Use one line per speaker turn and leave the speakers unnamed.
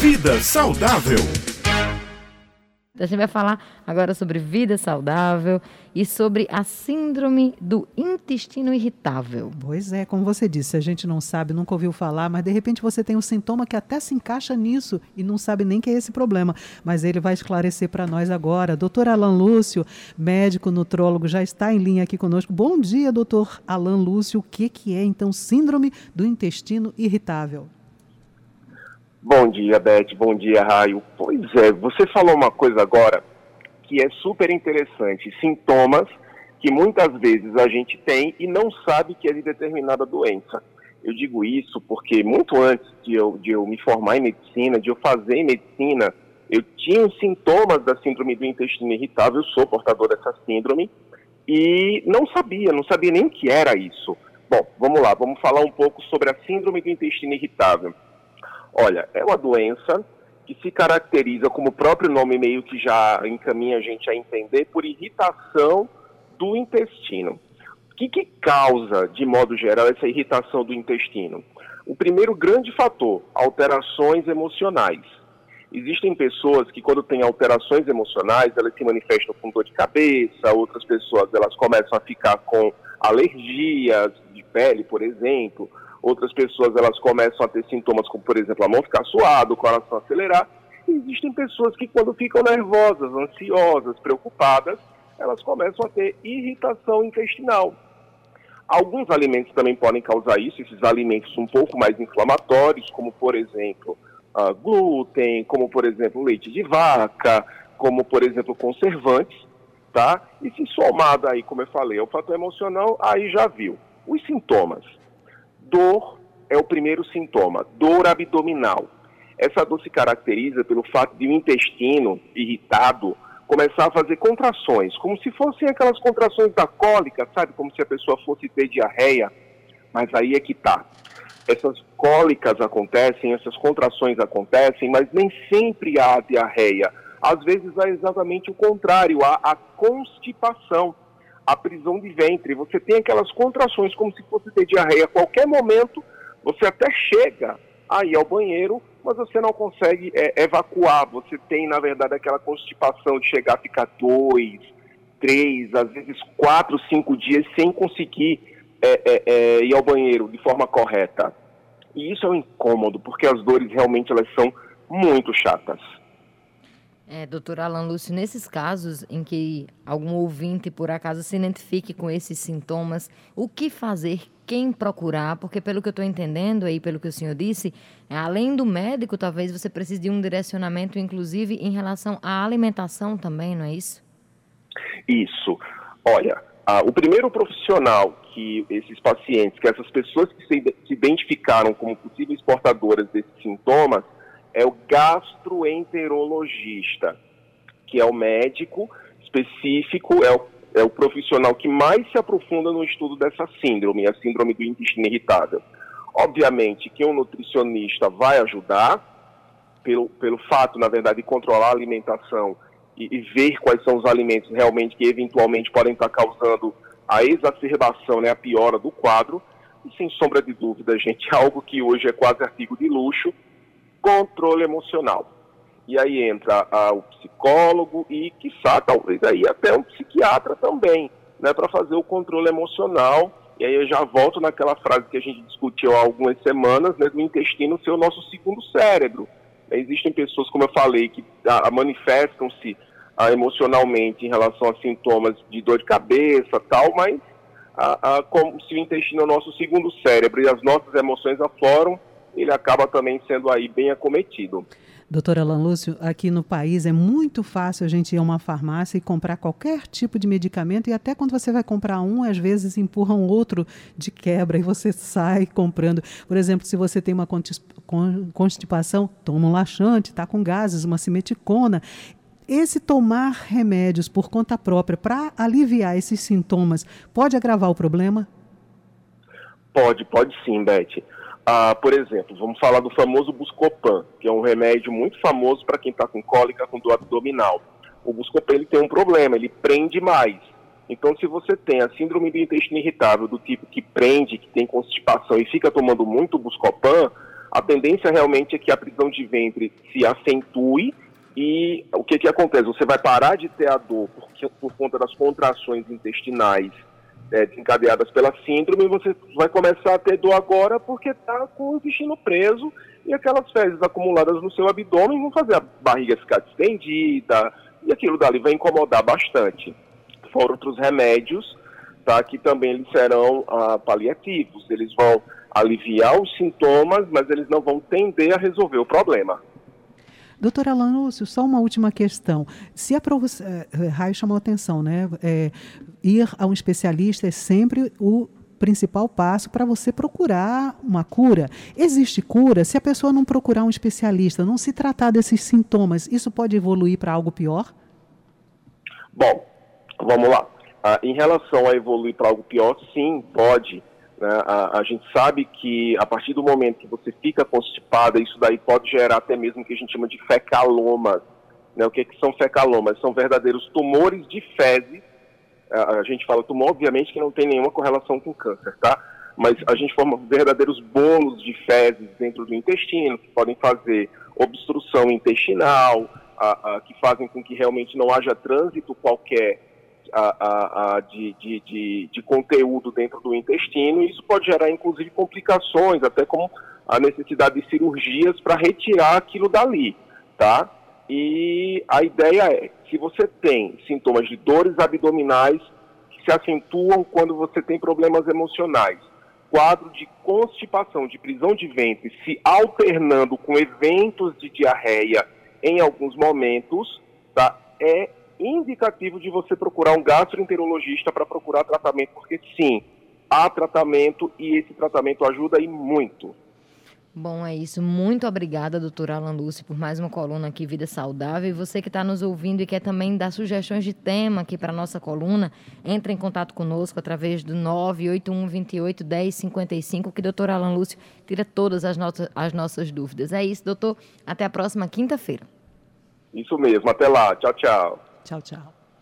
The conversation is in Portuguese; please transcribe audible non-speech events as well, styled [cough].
Vida Saudável.
A gente vai falar agora sobre vida saudável e sobre a síndrome do intestino irritável.
Pois é, como você disse, a gente não sabe, nunca ouviu falar, mas de repente você tem um sintoma que até se encaixa nisso e não sabe nem que é esse problema. Mas ele vai esclarecer para nós agora. Doutor Alan Lúcio, médico nutrólogo, já está em linha aqui conosco. Bom dia, doutor Alan Lúcio. O que, que é então síndrome do intestino irritável?
Bom dia, Beth. Bom dia, Raio. Pois é, você falou uma coisa agora que é super interessante. Sintomas que muitas vezes a gente tem e não sabe que é de determinada doença. Eu digo isso porque muito antes de eu, de eu me formar em medicina, de eu fazer medicina, eu tinha os sintomas da síndrome do intestino irritável, eu sou portador dessa síndrome, e não sabia, não sabia nem o que era isso. Bom, vamos lá, vamos falar um pouco sobre a síndrome do intestino irritável. Olha, é uma doença que se caracteriza, como o próprio nome meio que já encaminha a gente a entender, por irritação do intestino. O que, que causa, de modo geral, essa irritação do intestino? O primeiro grande fator, alterações emocionais. Existem pessoas que quando têm alterações emocionais, elas se manifestam com dor de cabeça, outras pessoas elas começam a ficar com alergias de pele, por exemplo, Outras pessoas elas começam a ter sintomas como, por exemplo, a mão ficar suada, o coração acelerar. E existem pessoas que quando ficam nervosas, ansiosas, preocupadas, elas começam a ter irritação intestinal. Alguns alimentos também podem causar isso, esses alimentos um pouco mais inflamatórios, como por exemplo uh, glúten, como por exemplo leite de vaca, como por exemplo conservantes, tá? E se somado aí, como eu falei, ao fator emocional, aí já viu. Os sintomas Dor é o primeiro sintoma, dor abdominal. Essa dor se caracteriza pelo fato de o intestino irritado começar a fazer contrações, como se fossem aquelas contrações da cólica, sabe? Como se a pessoa fosse ter diarreia. Mas aí é que tá. Essas cólicas acontecem, essas contrações acontecem, mas nem sempre há diarreia. Às vezes há exatamente o contrário, há a constipação a prisão de ventre. Você tem aquelas contrações como se fosse ter diarreia. A qualquer momento, você até chega aí ao banheiro, mas você não consegue é, evacuar. Você tem, na verdade, aquela constipação de chegar a ficar dois, três, às vezes quatro, cinco dias sem conseguir é, é, é ir ao banheiro de forma correta. E isso é um incômodo, porque as dores realmente elas são muito chatas.
É, doutor Alan Lúcio, nesses casos em que algum ouvinte, por acaso, se identifique com esses sintomas, o que fazer, quem procurar? Porque, pelo que eu estou entendendo aí, pelo que o senhor disse, é, além do médico, talvez você precise de um direcionamento, inclusive, em relação à alimentação também, não é isso?
Isso. Olha, o primeiro profissional que esses pacientes, que essas pessoas que se, se identificaram como possíveis portadoras desses sintomas, é o gastroenterologista, que é o médico específico, é o, é o profissional que mais se aprofunda no estudo dessa síndrome, a síndrome do intestino irritável. Obviamente que um nutricionista vai ajudar, pelo, pelo fato, na verdade, de controlar a alimentação e, e ver quais são os alimentos realmente que eventualmente podem estar causando a exacerbação, né, a piora do quadro. E sem sombra de dúvida, gente, [laughs] algo que hoje é quase artigo de luxo, controle emocional. E aí entra ah, o psicólogo e, quiçá, talvez aí até um psiquiatra também, né, para fazer o controle emocional. E aí eu já volto naquela frase que a gente discutiu há algumas semanas, né, do intestino ser o nosso segundo cérebro. Existem pessoas, como eu falei, que ah, manifestam-se ah, emocionalmente em relação a sintomas de dor de cabeça, tal, mas como se o intestino é o nosso segundo cérebro e as nossas emoções afloram ele acaba também sendo aí bem acometido.
Doutora Alan Lúcio, aqui no país é muito fácil a gente ir a uma farmácia e comprar qualquer tipo de medicamento e até quando você vai comprar um, às vezes empurram outro de quebra e você sai comprando. Por exemplo, se você tem uma constipação, toma um laxante, está com gases, uma simeticona. Esse tomar remédios por conta própria para aliviar esses sintomas pode agravar o problema?
Pode, pode sim, Beth. Ah, por exemplo, vamos falar do famoso Buscopan, que é um remédio muito famoso para quem está com cólica, com dor abdominal. O Buscopan ele tem um problema, ele prende mais. Então, se você tem a síndrome do intestino irritável, do tipo que prende, que tem constipação e fica tomando muito Buscopan, A tendência realmente é que a prisão de ventre se acentue e o que, que acontece? Você vai parar de ter a dor por, por conta das contrações intestinais é, desencadeadas pela síndrome, você vai começar a ter dor agora porque está com o intestino preso e aquelas fezes acumuladas no seu abdômen vão fazer a barriga ficar distendida e aquilo dali vai incomodar bastante. Fora outros remédios, tá, que também eles serão ah, paliativos, eles vão aliviar os sintomas, mas eles não vão tender a resolver o problema.
Doutora Lúcio, só uma última questão. Se a é, Raio chamou atenção, né? É, ir a um especialista é sempre o principal passo para você procurar uma cura. Existe cura? Se a pessoa não procurar um especialista, não se tratar desses sintomas, isso pode evoluir para algo pior?
Bom, vamos lá. Ah, em relação a evoluir para algo pior, sim, pode. Né? A, a, gente sabe que a partir do momento que você fica constipada, isso daí pode gerar até mesmo o que a gente chama de fecalomas. Né? O que, que são fecalomas? São verdadeiros tumores de fezes. A, gente fala tumor, obviamente, que não tem nenhuma correlação com câncer, tá? Mas a gente forma verdadeiros bolos de fezes dentro do intestino, que podem fazer obstrução intestinal, a, a, que fazem com que realmente não haja trânsito qualquer a, a de, de, de, de, conteúdo dentro do intestino, e isso pode gerar, inclusive, complicações, até como a necessidade de cirurgias para retirar aquilo dali, tá? E a ideia é, se você tem sintomas de dores abdominais que se acentuam quando você tem problemas emocionais, quadro de constipação, de prisão de ventre, se alternando com eventos de diarreia em alguns momentos, tá? É indicativo de você procurar um gastroenterologista para procurar tratamento, porque sim, há tratamento e esse tratamento ajuda e muito.
Bom, é isso. Muito obrigada, doutora Alan Lúcio, por mais uma coluna aqui, Vida Saudável. E você que está nos ouvindo e quer também dar sugestões de tema aqui para a nossa coluna, entre em contato conosco através do 981 28 1055, que doutor Alan Lúcio tira todas as, nossas, as nossas dúvidas. É isso, doutor. Até a próxima quinta-feira.
Isso mesmo. Até lá. Tchau, tchau.
Tchau, tchau.